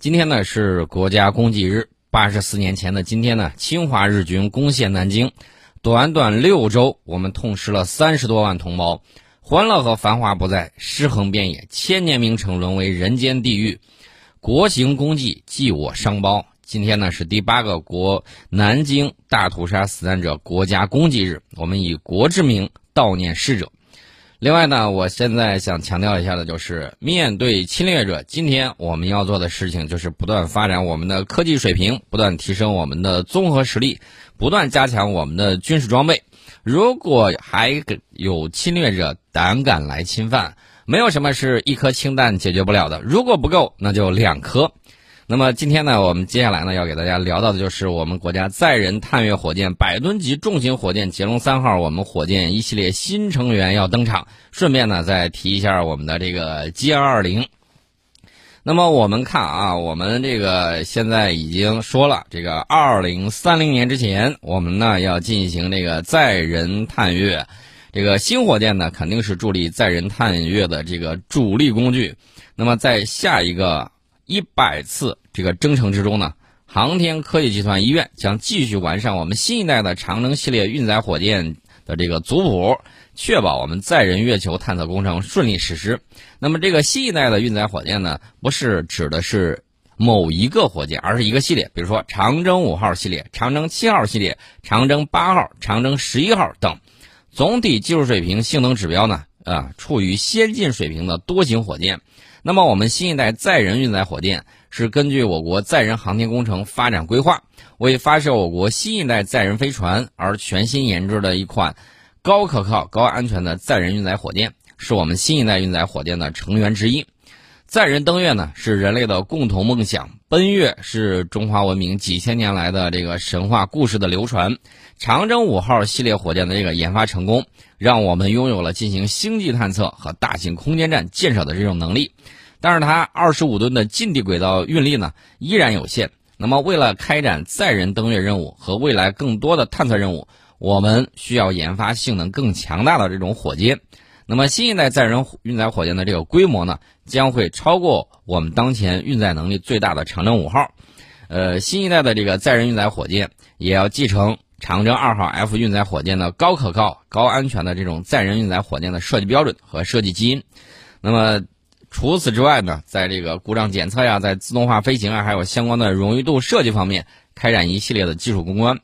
今天呢是国家公祭日，八十四年前的今天呢，侵华日军攻陷南京，短短六周，我们痛失了三十多万同胞，欢乐和繁华不再，尸横遍野，千年名城沦为人间地狱。国行公祭，祭我伤胞。今天呢是第八个国南京大屠杀死难者国家公祭日，我们以国之名悼念逝者。另外呢，我现在想强调一下的就是，面对侵略者，今天我们要做的事情就是不断发展我们的科技水平，不断提升我们的综合实力，不断加强我们的军事装备。如果还有侵略者胆敢来侵犯，没有什么是一颗氢弹解决不了的。如果不够，那就两颗。那么今天呢，我们接下来呢要给大家聊到的就是我们国家载人探月火箭百吨级重型火箭捷龙三号，我们火箭一系列新成员要登场。顺便呢再提一下我们的这个 G 二二零。那么我们看啊，我们这个现在已经说了，这个二零三零年之前，我们呢要进行这个载人探月。这个新火箭呢肯定是助力载人探月的这个主力工具。那么在下一个。一百次这个征程之中呢，航天科技集团医院将继续完善我们新一代的长征系列运载火箭的这个族谱，确保我们载人月球探测工程顺利实施。那么这个新一代的运载火箭呢，不是指的是某一个火箭，而是一个系列，比如说长征五号系列、长征七号系列、长征八号、长征十一号等，总体技术水平、性能指标呢，啊，处于先进水平的多型火箭。那么，我们新一代载人运载火箭是根据我国载人航天工程发展规划，为发射我国新一代载人飞船而全新研制的一款高可靠、高安全的载人运载火箭，是我们新一代运载火箭的成员之一。载人登月呢，是人类的共同梦想；奔月是中华文明几千年来的这个神话故事的流传。长征五号系列火箭的这个研发成功，让我们拥有了进行星际探测和大型空间站建设的这种能力。但是它二十五吨的近地轨道运力呢，依然有限。那么，为了开展载人登月任务和未来更多的探测任务，我们需要研发性能更强大的这种火箭。那么新一代载人运载火箭的这个规模呢，将会超过我们当前运载能力最大的长征五号。呃，新一代的这个载人运载火箭也要继承长征二号 F 运载火箭的高可靠、高安全的这种载人运载火箭的设计标准和设计基因。那么除此之外呢，在这个故障检测呀，在自动化飞行啊，还有相关的荣誉度设计方面，开展一系列的技术攻关。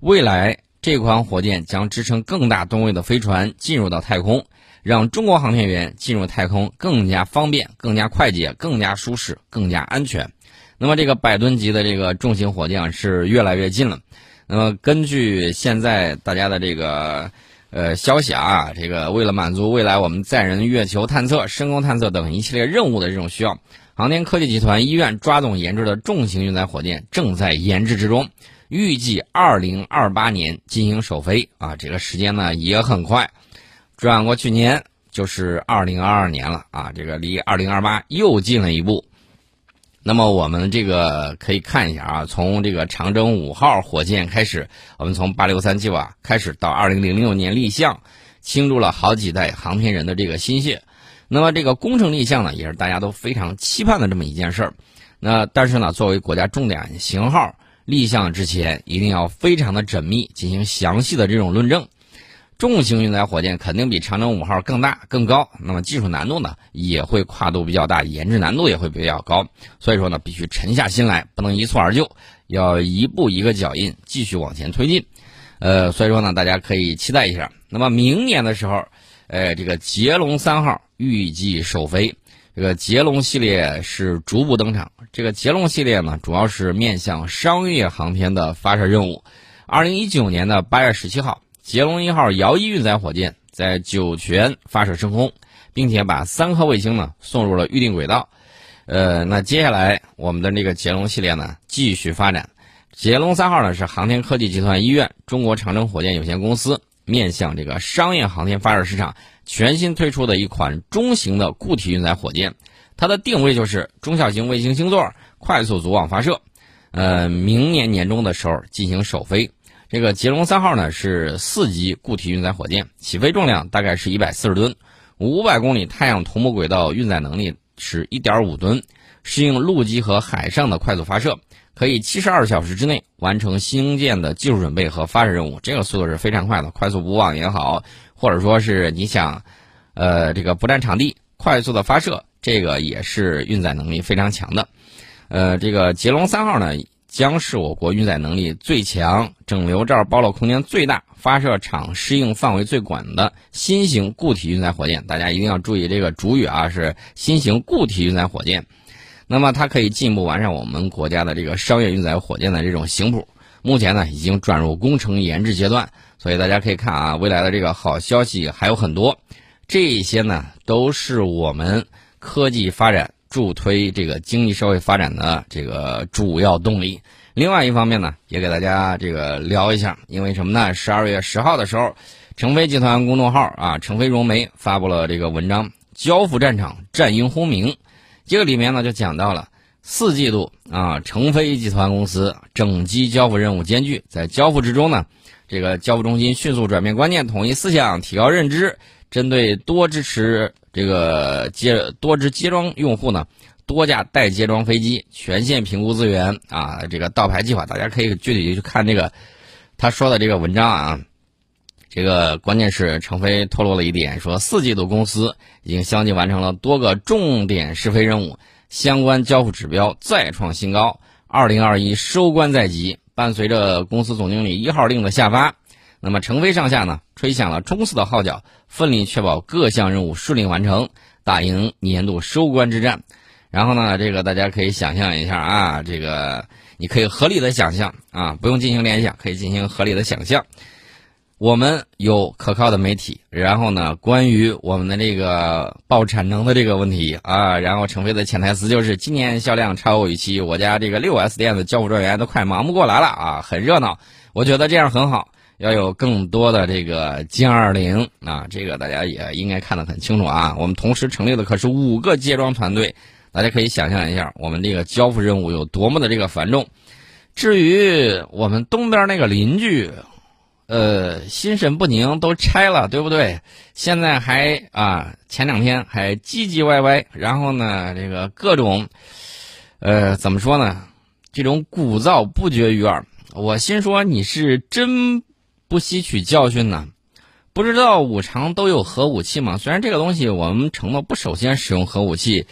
未来这款火箭将支撑更大吨位的飞船进入到太空。让中国航天员进入太空更加方便、更加快捷、更加舒适、更加安全。那么，这个百吨级的这个重型火箭是越来越近了。那么，根据现在大家的这个呃消息啊，这个为了满足未来我们载人月球探测、深空探测等一系列任务的这种需要，航天科技集团医院抓总研制的重型运载火箭正在研制之中，预计二零二八年进行首飞啊。这个时间呢也很快。转过去年就是二零二二年了啊，这个离二零二八又近了一步。那么我们这个可以看一下啊，从这个长征五号火箭开始，我们从八六三计划开始到二零零六年立项，倾注了好几代航天人的这个心血。那么这个工程立项呢，也是大家都非常期盼的这么一件事儿。那但是呢，作为国家重点型号立项之前，一定要非常的缜密，进行详细的这种论证。重型运载火箭肯定比长征五号更大更高，那么技术难度呢也会跨度比较大，研制难度也会比较高。所以说呢，必须沉下心来，不能一蹴而就，要一步一个脚印继续往前推进。呃，所以说呢，大家可以期待一下。那么明年的时候，呃，这个捷龙三号预计首飞。这个捷龙系列是逐步登场。这个捷龙系列呢，主要是面向商业航天的发射任务。二零一九年的八月十七号。捷龙一号遥一运载火箭在酒泉发射升空，并且把三颗卫星呢送入了预定轨道。呃，那接下来我们的这个捷龙系列呢继续发展。捷龙三号呢是航天科技集团医院中国长征火箭有限公司面向这个商业航天发射市场全新推出的一款中型的固体运载火箭，它的定位就是中小型卫星星座，快速组网发射。呃，明年年中的时候进行首飞。这个捷龙三号呢是四级固体运载火箭，起飞重量大概是一百四十吨，五百公里太阳同步轨道运载能力是一点五吨，适应陆基和海上的快速发射，可以七十二小时之内完成星舰的技术准备和发射任务。这个速度是非常快的，快速补网也好，或者说是你想，呃，这个不占场地，快速的发射，这个也是运载能力非常强的。呃，这个捷龙三号呢，将是我国运载能力最强、整流罩包漏空间最大、发射场适应范围最广的新型固体运载火箭。大家一定要注意这个主语啊，是新型固体运载火箭。那么它可以进一步完善我们国家的这个商业运载火箭的这种型谱。目前呢，已经转入工程研制阶段。所以大家可以看啊，未来的这个好消息还有很多。这些呢，都是我们科技发展。助推这个经济社会发展的这个主要动力。另外一方面呢，也给大家这个聊一下，因为什么呢？十二月十号的时候，成飞集团公众号啊，成飞融媒发布了这个文章《交付战场战鹰轰鸣》，这个里面呢就讲到了四季度啊，成飞集团公司整机交付任务艰巨，在交付之中呢，这个交付中心迅速转变观念，统一思想，提高认知，针对多支持。这个接多支接装用户呢，多架待接装飞机，全线评估资源啊，这个倒排计划，大家可以具体去看这个他说的这个文章啊。这个关键是成飞透露了一点，说四季度公司已经相继完成了多个重点试飞任务，相关交付指标再创新高。二零二一收官在即，伴随着公司总经理一号令的下发。那么，成飞上下呢，吹响了冲刺的号角，奋力确保各项任务顺利完成，打赢年度收官之战。然后呢，这个大家可以想象一下啊，这个你可以合理的想象啊，不用进行联想，可以进行合理的想象。我们有可靠的媒体，然后呢，关于我们的这个报产能的这个问题啊，然后成飞的潜台词就是今年销量超过预期，我家这个六 S 店的交付专员都快忙不过来了啊，很热闹。我觉得这样很好。要有更多的这个歼二零啊，这个大家也应该看得很清楚啊。我们同时成立的可是五个接装团队，大家可以想象一下，我们这个交付任务有多么的这个繁重。至于我们东边那个邻居，呃，心神不宁都拆了，对不对？现在还啊，前两天还唧唧歪歪，然后呢，这个各种，呃，怎么说呢？这种鼓噪不绝于耳。我心说你是真。不吸取教训呢？不知道五常都有核武器吗？虽然这个东西我们承诺不首先使用核武器，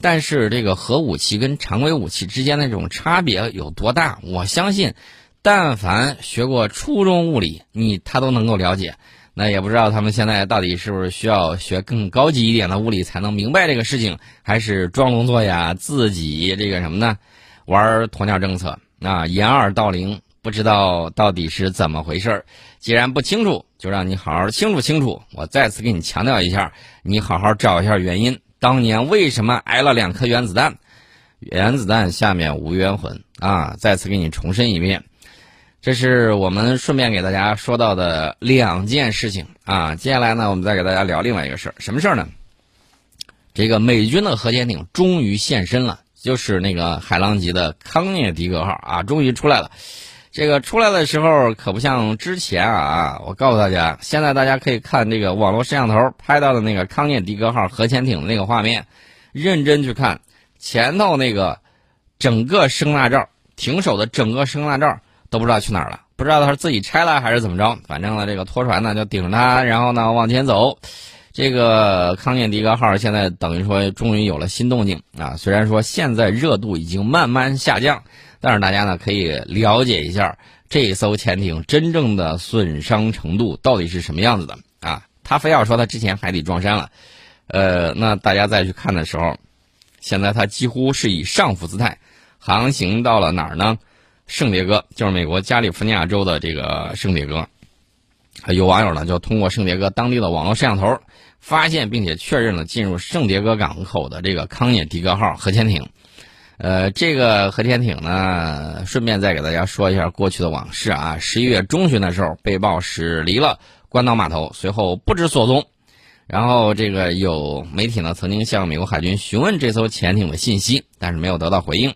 但是这个核武器跟常规武器之间的这种差别有多大？我相信，但凡学过初中物理，你他都能够了解。那也不知道他们现在到底是不是需要学更高级一点的物理才能明白这个事情，还是装聋作哑，自己这个什么呢？玩鸵鸟政策啊，掩耳盗铃。不知道到底是怎么回事儿，既然不清楚，就让你好好清楚清楚。我再次给你强调一下，你好好找一下原因，当年为什么挨了两颗原子弹？原子弹下面无冤魂啊！再次给你重申一遍，这是我们顺便给大家说到的两件事情啊。接下来呢，我们再给大家聊另外一个事儿，什么事儿呢？这个美军的核潜艇终于现身了，就是那个海狼级的康涅狄格号啊，终于出来了。这个出来的时候可不像之前啊！我告诉大家，现在大家可以看这个网络摄像头拍到的那个康涅狄格号核潜艇的那个画面，认真去看前头那个整个声纳罩停手的整个声纳罩都不知道去哪儿了，不知道他是自己拆了还是怎么着。反正呢，这个拖船呢就顶着它，然后呢往前走。这个康涅狄格号现在等于说终于有了新动静啊！虽然说现在热度已经慢慢下降。但是大家呢可以了解一下这艘潜艇真正的损伤程度到底是什么样子的啊？他非要说他之前海底撞山了，呃，那大家再去看的时候，现在他几乎是以上浮姿态航行到了哪儿呢？圣迭戈，就是美国加利福尼亚州的这个圣迭戈。有网友呢就通过圣迭戈当地的网络摄像头发现并且确认了进入圣迭戈港口的这个康涅狄格号核潜艇。呃，这个核潜艇呢，顺便再给大家说一下过去的往事啊。十一月中旬的时候，被曝驶离了关岛码头，随后不知所踪。然后这个有媒体呢曾经向美国海军询问这艘潜艇的信息，但是没有得到回应。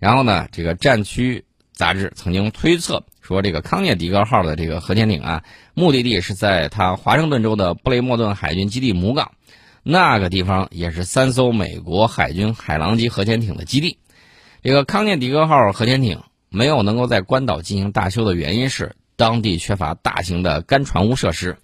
然后呢，这个战区杂志曾经推测说，这个康涅狄格号的这个核潜艇啊，目的地是在它华盛顿州的布雷莫顿海军基地母港。那个地方也是三艘美国海军海狼级核潜艇的基地。这个康涅狄格号核潜艇没有能够在关岛进行大修的原因是，当地缺乏大型的干船坞设施。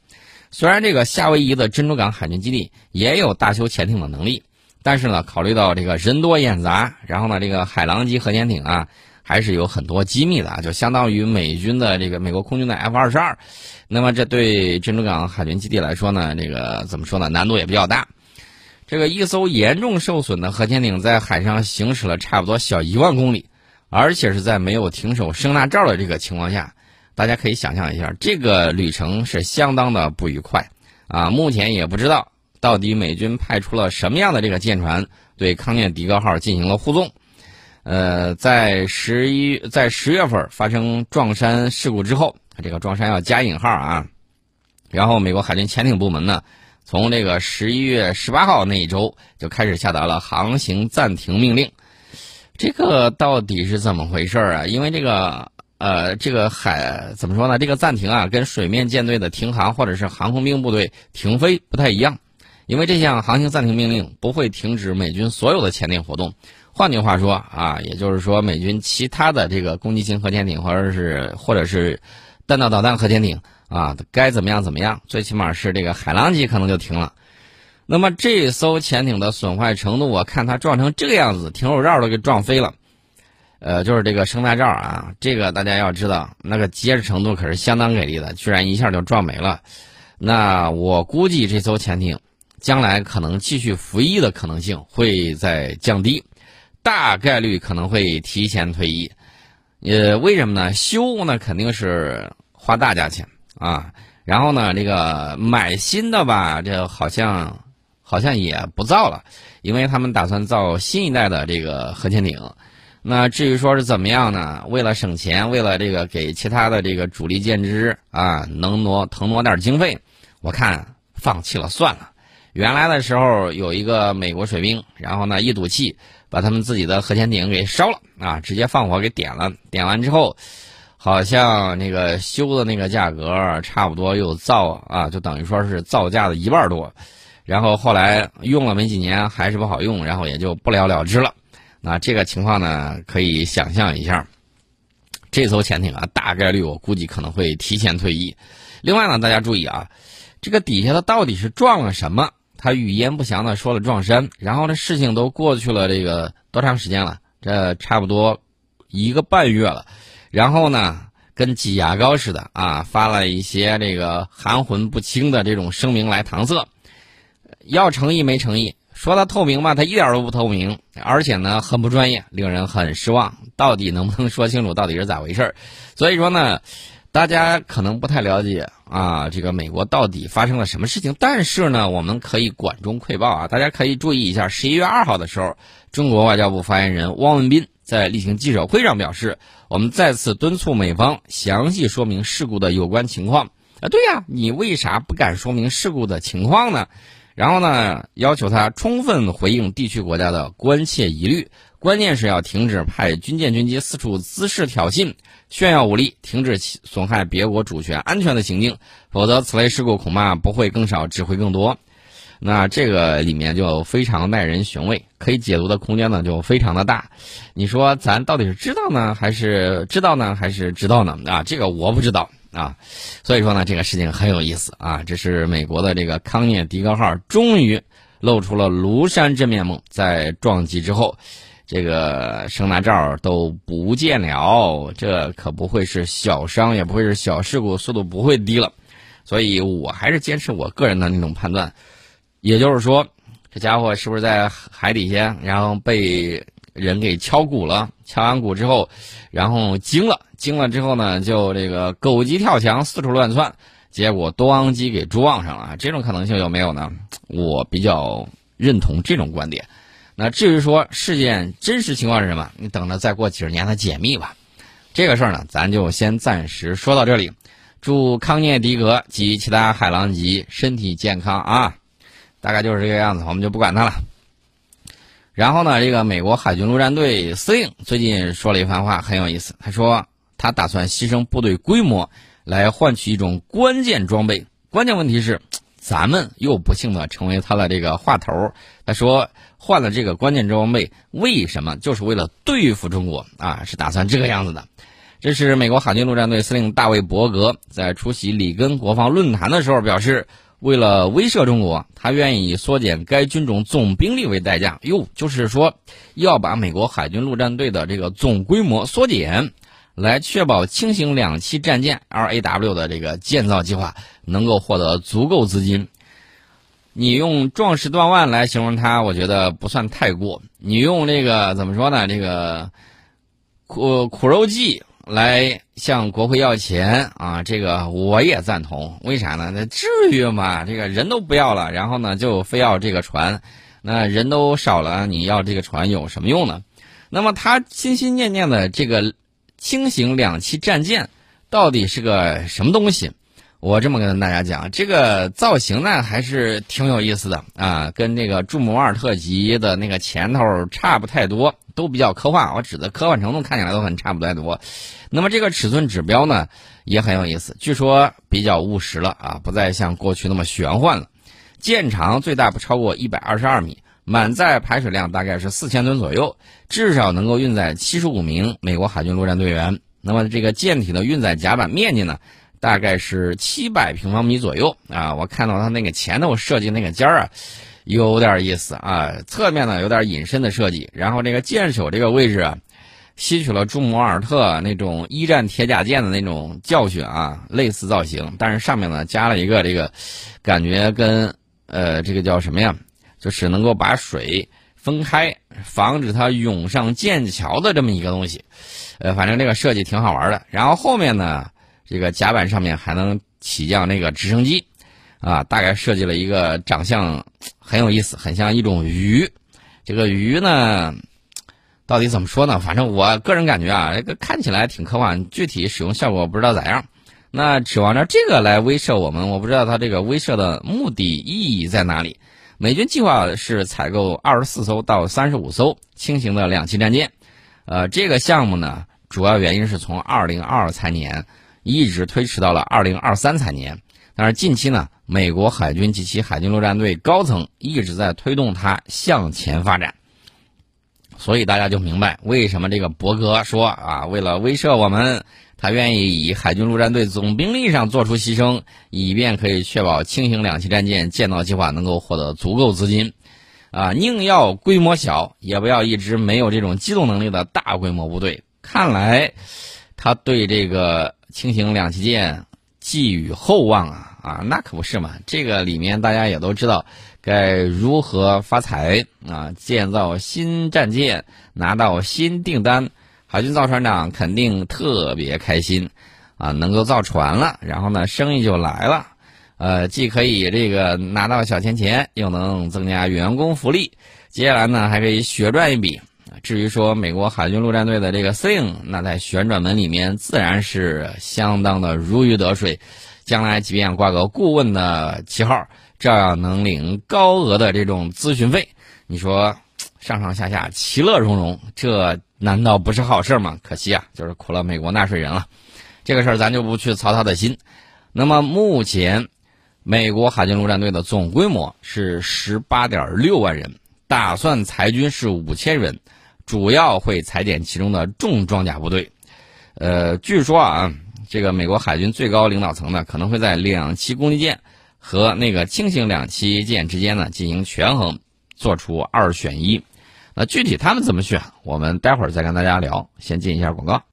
虽然这个夏威夷的珍珠港海军基地也有大修潜艇的能力，但是呢，考虑到这个人多眼杂，然后呢，这个海狼级核潜艇啊。还是有很多机密的啊，就相当于美军的这个美国空军的 F 二十二，那么这对珍珠港海军基地来说呢，这个怎么说呢，难度也比较大。这个一艘严重受损的核潜艇在海上行驶了差不多小一万公里，而且是在没有停手声纳罩的这个情况下，大家可以想象一下，这个旅程是相当的不愉快啊。目前也不知道到底美军派出了什么样的这个舰船对康涅狄格号进行了护送。呃，在十一在十月份发生撞山事故之后，这个撞山要加引号啊。然后，美国海军潜艇部门呢，从这个十一月十八号那一周就开始下达了航行暂停命令。这个到底是怎么回事啊？因为这个呃，这个海怎么说呢？这个暂停啊，跟水面舰队的停航或者是航空兵部队停飞不太一样。因为这项航行暂停命令不会停止美军所有的潜艇活动。换句话说啊，也就是说，美军其他的这个攻击型核潜艇，或者是或者是弹道导弹核潜艇啊，该怎么样怎么样，最起码是这个海狼级可能就停了。那么这艘潜艇的损坏程度，我看它撞成这个样子，停手罩都给撞飞了。呃，就是这个声纳罩啊，这个大家要知道，那个结实程度可是相当给力的，居然一下就撞没了。那我估计这艘潜艇将来可能继续服役的可能性会在降低。大概率可能会提前退役，呃，为什么呢？修呢肯定是花大价钱啊，然后呢，这个买新的吧，这好像好像也不造了，因为他们打算造新一代的这个核潜艇。那至于说是怎么样呢？为了省钱，为了这个给其他的这个主力舰只啊能挪腾挪点经费，我看放弃了算了。原来的时候有一个美国水兵，然后呢一赌气。把他们自己的核潜艇给烧了啊！直接放火给点了，点完之后，好像那个修的那个价格差不多又造啊，就等于说是造价的一半多。然后后来用了没几年还是不好用，然后也就不了了之了。那这个情况呢，可以想象一下，这艘潜艇啊，大概率我估计可能会提前退役。另外呢，大家注意啊，这个底下它到底是撞了什么？他语焉不详的说了撞山，然后呢，事情都过去了这个多长时间了？这差不多一个半月了，然后呢，跟挤牙膏似的啊，发了一些这个含混不清的这种声明来搪塞，要诚意没诚意，说他透明吧，他一点都不透明，而且呢，很不专业，令人很失望。到底能不能说清楚到底是咋回事所以说呢。大家可能不太了解啊，这个美国到底发生了什么事情？但是呢，我们可以管中窥豹啊，大家可以注意一下。十一月二号的时候，中国外交部发言人汪文斌在例行记者会上表示，我们再次敦促美方详细说明事故的有关情况。啊，对呀，你为啥不敢说明事故的情况呢？然后呢，要求他充分回应地区国家的关切疑虑，关键是要停止派军舰军机四处滋事挑衅。炫耀武力，停止损害别国主权安全的行径，否则此类事故恐怕不会更少，只会更多。那这个里面就非常耐人寻味，可以解读的空间呢就非常的大。你说咱到底是知道呢，还是知道呢，还是知道呢？啊，这个我不知道啊。所以说呢，这个事情很有意思啊。这是美国的这个康涅狄格号终于露出了庐山真面目，在撞击之后。这个声纳罩都不见了，这可不会是小伤，也不会是小事故，速度不会低了，所以我还是坚持我个人的那种判断，也就是说，这家伙是不是在海底下，然后被人给敲鼓了？敲完鼓之后，然后惊了，惊了之后呢，就这个狗急跳墙，四处乱窜，结果咣叽给撞上了。这种可能性有没有呢？我比较认同这种观点。那至于说事件真实情况是什么，你等着再过几十年的解密吧。这个事儿呢，咱就先暂时说到这里。祝康涅狄格及其他海狼级身体健康啊！大概就是这个样子，我们就不管他了。然后呢，这个美国海军陆战队司令最近说了一番话，很有意思。他说他打算牺牲部队规模来换取一种关键装备。关键问题是。咱们又不幸的成为他的这个话头。他说换了这个关键装备，为什么？就是为了对付中国啊，是打算这个样子的。这是美国海军陆战队司令大卫·伯格在出席里根国防论坛的时候表示，为了威慑中国，他愿意以缩减该军种总兵力为代价。哟，就是说要把美国海军陆战队的这个总规模缩减。来确保轻型两栖战舰 LAW 的这个建造计划能够获得足够资金。你用壮士断腕来形容它，我觉得不算太过。你用这个怎么说呢？这个苦苦肉计来向国会要钱啊，这个我也赞同。为啥呢？那至于吗？这个人都不要了，然后呢就非要这个船，那人都少了，你要这个船有什么用呢？那么他心心念念的这个。轻型两栖战舰到底是个什么东西？我这么跟大家讲，这个造型呢还是挺有意思的啊，跟那个朱姆瓦尔特级的那个前头差不太多，都比较科幻。我指的科幻程度看起来都很差不太多。那么这个尺寸指标呢也很有意思，据说比较务实了啊，不再像过去那么玄幻了。舰长最大不超过一百二十二米。满载排水量大概是四千吨左右，至少能够运载七十五名美国海军陆战队员。那么这个舰体的运载甲板面积呢，大概是七百平方米左右啊。我看到它那个前头设计那个尖儿啊，有点意思啊。侧面呢有点隐身的设计，然后这个舰首这个位置啊，吸取了朱姆沃尔特那种一战铁甲舰的那种教训啊，类似造型，但是上面呢加了一个这个，感觉跟呃这个叫什么呀？就是能够把水分开，防止它涌上剑桥的这么一个东西，呃，反正这个设计挺好玩的。然后后面呢，这个甲板上面还能起降那个直升机，啊，大概设计了一个长相很有意思，很像一种鱼。这个鱼呢，到底怎么说呢？反正我个人感觉啊，这个看起来挺科幻，具体使用效果不知道咋样。那指望着这个来威慑我们，我不知道它这个威慑的目的意义在哪里。美军计划是采购二十四艘到三十五艘轻型的两栖战舰，呃，这个项目呢，主要原因是从二零二二财年一直推迟到了二零二三财年。但是近期呢，美国海军及其海军陆战队高层一直在推动它向前发展，所以大家就明白为什么这个伯格说啊，为了威慑我们。他愿意以海军陆战队总兵力上做出牺牲，以便可以确保轻型两栖战舰建造计划能够获得足够资金，啊，宁要规模小，也不要一支没有这种机动能力的大规模部队。看来，他对这个轻型两栖舰寄予厚望啊！啊，那可不是嘛！这个里面大家也都知道，该如何发财啊？建造新战舰，拿到新订单。海军造船厂肯定特别开心，啊，能够造船了，然后呢，生意就来了，呃，既可以这个拿到小钱钱，又能增加员工福利，接下来呢，还可以血赚一笔。至于说美国海军陆战队的这个司令，那在旋转门里面自然是相当的如鱼得水，将来即便挂个顾问的旗号，照样能领高额的这种咨询费。你说？上上下下其乐融融，这难道不是好事吗？可惜啊，就是苦了美国纳税人了。这个事儿咱就不去操他的心。那么目前，美国海军陆战队的总规模是十八点六万人，打算裁军是五千人，主要会裁减其中的重装甲部队。呃，据说啊，这个美国海军最高领导层呢，可能会在两栖攻击舰和那个轻型两栖舰之间呢进行权衡。做出二选一，那具体他们怎么选，我们待会儿再跟大家聊。先进一下广告。